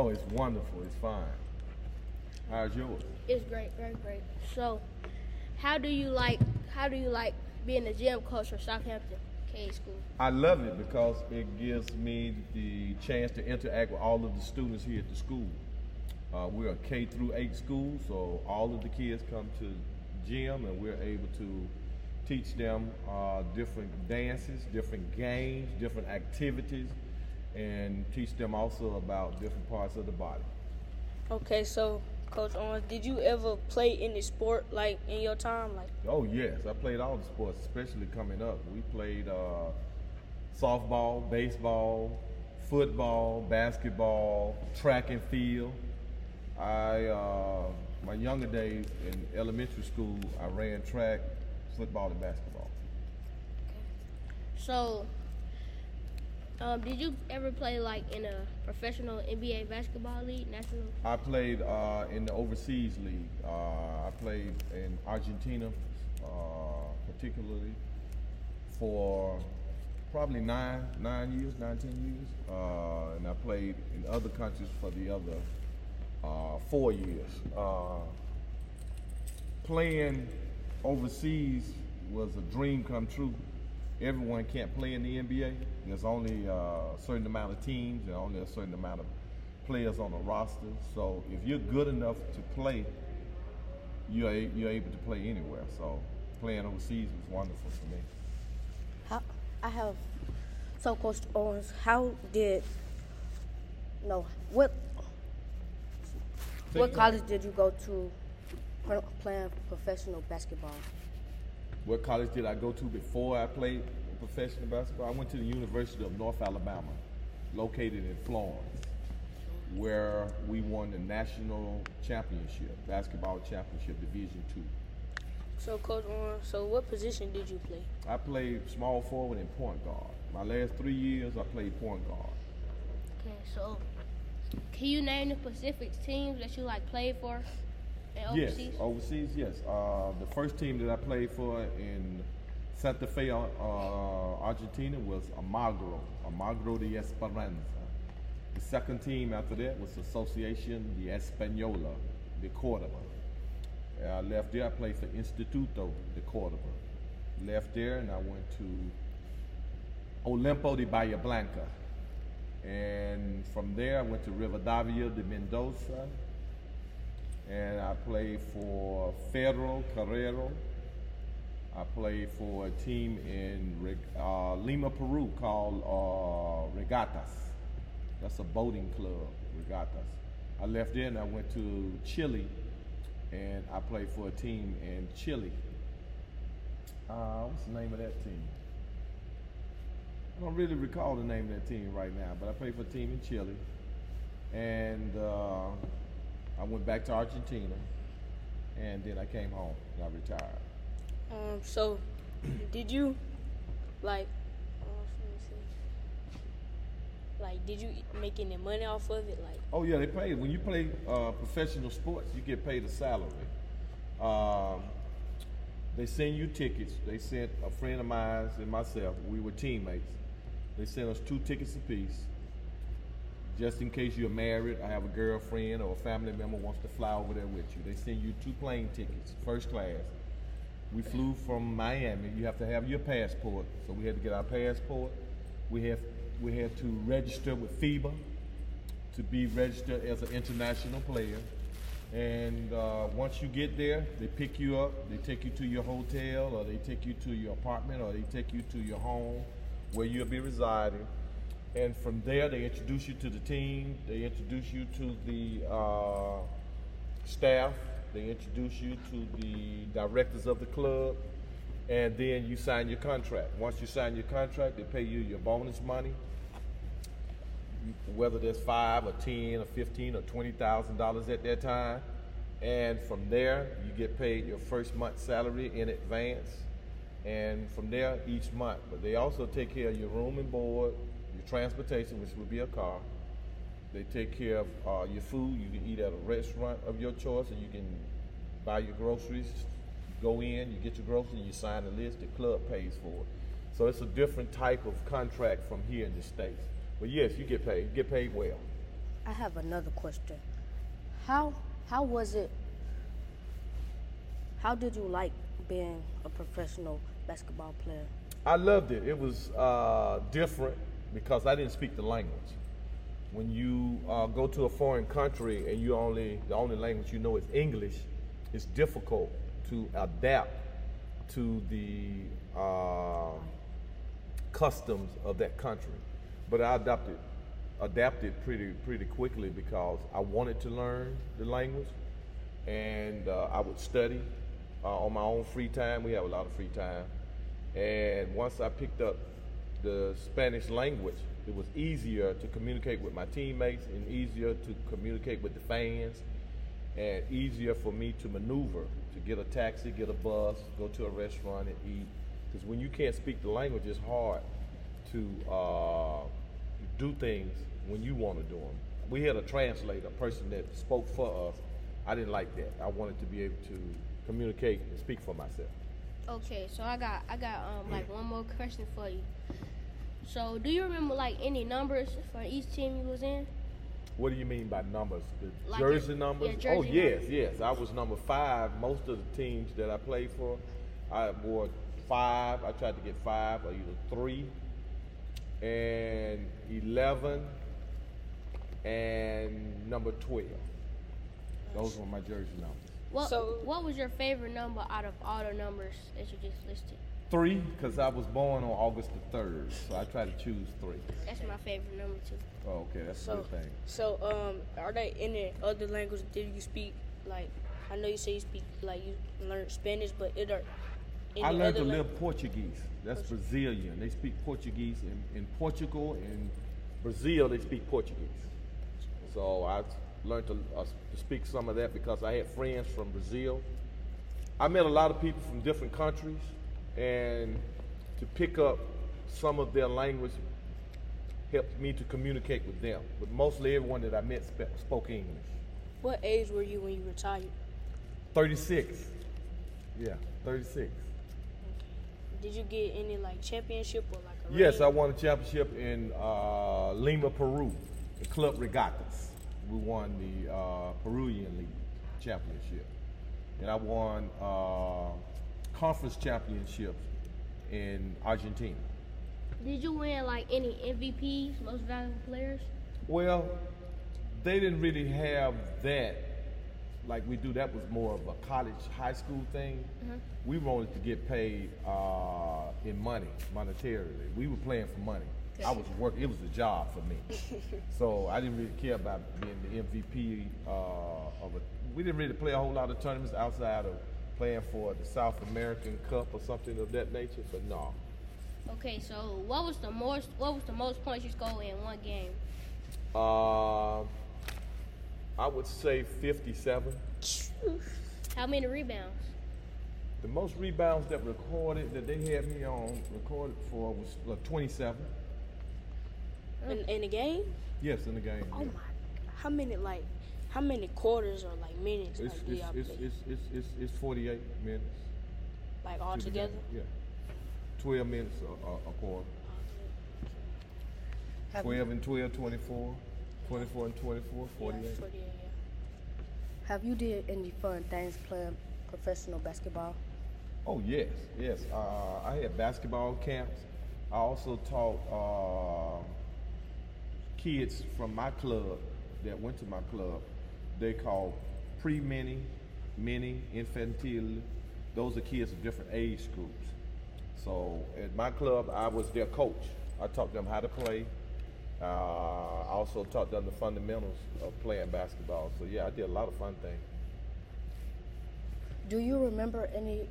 Oh, it's wonderful. It's fine. How's yours? It's great, great, great. So, how do you like how do you like being a gym coach for Southampton K School? I love it because it gives me the chance to interact with all of the students here at the school. Uh, we're a K through 8 school, so all of the kids come to gym and we're able to teach them uh, different dances, different games, different activities, and teach them also about different parts of the body. Okay, so Coach Owens, did you ever play any sport like in your time? Like Oh yes, I played all the sports, especially coming up. We played uh, softball, baseball, football, basketball, track and field. I uh, my younger days in elementary school, I ran track, football, and basketball. Okay. So, um, did you ever play like in a professional NBA basketball league, national? I played uh, in the overseas league. Uh, I played in Argentina, uh, particularly for probably nine nine years, nine ten years, uh, and I played in other countries for the other uh, four years. Uh, playing overseas was a dream come true. Everyone can't play in the NBA. There's only uh, a certain amount of teams and only a certain amount of players on the roster. So if you're good enough to play, you're, you're able to play anywhere. So playing overseas was wonderful for me. how I have so Coach Owens, how did no what what college did you go to playing professional basketball? What college did I go to before I played professional basketball? I went to the University of North Alabama, located in Florence, where we won the national championship, basketball championship, Division Two. So Coach Warren, so what position did you play? I played small forward and point guard. My last three years, I played point guard. Okay, so can you name the specific teams that you like played for and Yes, overseas? overseas, yes. Uh, the first team that I played for in Santa Fe, uh, Argentina was Almagro, Almagro de Esperanza. The second team after that was Association de Española de Cordoba. I left there, I played for Instituto de Cordoba. Left there and I went to Olimpo de Bahia Blanca. And from there, I went to Rivadavia de Mendoza, and I played for Federal Carrero. I played for a team in uh, Lima, Peru called uh, Regatas. That's a boating club, Regatas. I left there and I went to Chile, and I played for a team in Chile. Uh, what's the name of that team? I don't really recall the name of that team right now, but I played for a team in Chile, and uh, I went back to Argentina, and then I came home and I retired. Um, so did you like like did you make any money off of it? Like Oh yeah, they pay. When you play uh, professional sports, you get paid a salary. Um, they send you tickets. They sent a friend of mine and myself. We were teammates. They sent us two tickets apiece. Just in case you're married, I have a girlfriend or a family member wants to fly over there with you. They send you two plane tickets, first class. We flew from Miami. You have to have your passport, so we had to get our passport. We have we had to register with FIBA to be registered as an international player. And uh, once you get there, they pick you up, they take you to your hotel, or they take you to your apartment, or they take you to your home where you'll be residing. And from there, they introduce you to the team, they introduce you to the uh, staff, they introduce you to the directors of the club, and then you sign your contract. Once you sign your contract, they pay you your bonus money, whether there's five or ten or fifteen or twenty thousand dollars at that time, and from there you get paid your first month's salary in advance, and from there each month. But they also take care of your room and board, your transportation, which would be a car. They take care of uh, your food. You can eat at a restaurant of your choice, and you can buy your groceries. Go in, you get your groceries, you sign a list. The club pays for it. So it's a different type of contract from here in the States. But yes, you get paid. You get paid well. I have another question. How how was it? How did you like being a professional basketball player? I loved it. It was uh, different because I didn't speak the language. When you uh, go to a foreign country and you only the only language you know is English, it's difficult to adapt to the uh, customs of that country. But I adapted adapted pretty pretty quickly because I wanted to learn the language, and uh, I would study uh, on my own free time. We have a lot of free time, and once I picked up the Spanish language, it was easier to communicate with my teammates and easier to communicate with the fans, and easier for me to maneuver to get a taxi, get a bus, go to a restaurant and eat. Because when you can't speak the language, it's hard to uh, do things when you want to do them. We had a translator, a person that spoke for us. I didn't like that. I wanted to be able to communicate and speak for myself. Okay, so I got I got um like one more question for you. So do you remember like any numbers for each team you was in? What do you mean by numbers? The Like jersey your- numbers? yeah, oh yes, numbers. yes. I was number five. Most of the teams that I played for, I wore five. I tried to get five or either three, and eleven, and number twelve. Those were my jersey numbers. What So- what was your favorite number out of all the numbers that you just listed? Three, because I was born on August the third, so I try to choose three. That's my favorite number too. Oh, okay, that's a So, good thing. so um, are there any other language did you speak? Like, I know you say you speak like you learned Spanish, but it are any I learned other a little lang- Portuguese. That's Brazilian. They speak Portuguese in, in Portugal. In Brazil, they speak Portuguese. So I learned to, uh, to speak some of that because I had friends from Brazil. I met a lot of people from different countries, and to pick up some of their language helped me to communicate with them. But mostly everyone that I met sp- spoke English. What age were you when you retired? 36. Yeah, 36. Did you get any like championship or like a Yes, ring? I won a championship in uh, Lima, Peru, the Club Regatas. We won the uh, Peruvian League championship, and I won uh, conference championships in Argentina. Did you win like any MVPs, most valuable players? Well, they didn't really have that like we do. That was more of a college, high school thing. We wanted to get paid uh, in money, monetarily. We were playing for money. I was working. It was a job for me. so I didn't really care about being the MVP uh, of a. We didn't really play a whole lot of tournaments outside of playing for the South American Cup or something of that nature. But no, Okay, so what was the most what was the most points you scored in one game? uh, I would say 57. How many rebounds? The most rebounds that recorded that they had me on recorded for was uh, 27. in, in the game. Yes, in the game. Oh yeah. my! How many like how many quarters or like minutes It's, like do it's, y'all it's, play? it's, it's, it's, it's 48 minutes. like all together? Yeah. 12 minutes a, a, a quarter. Have 12 and 12, 24. 24 and 24, 48. Yeah, 48, yeah. Have you did any fun things playing professional basketball? Oh yes, yes. Uh, I had basketball camps. I also taught uh, kids from my club that went to my club. They call pre-mini, mini, infantile. Those are kids of different age groups. So at my club, I was their coach. I taught them how to play. Uh, I also taught them the fundamentals of playing basketball. So yeah, I did a lot of fun things. Do you remember any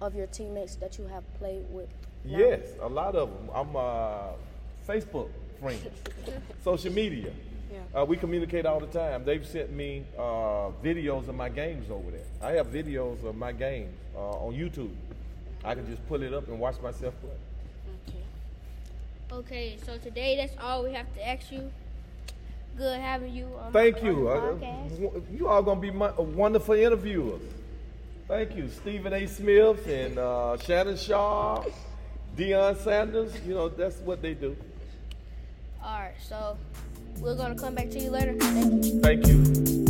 of your teammates that you have played with? now? Yes, a lot of them. I'm uh, Facebook friends, social media. Yeah. Uh, we communicate all the time. They've sent me uh, videos of my games over there. I have videos of my games uh, on YouTube. I can just pull it up and watch myself play. Okay. Okay, so today that's all we have to ask you. Good having you on Thank you. Uh, podcast. you all gonna be my, uh, wonderful interviewers. Thank you, Stephen A. Smith and uh, Shannon Sharpe, Deion Sanders, you know, that's what they do. All right, so we're gonna come back to you later. Thank you. Thank you.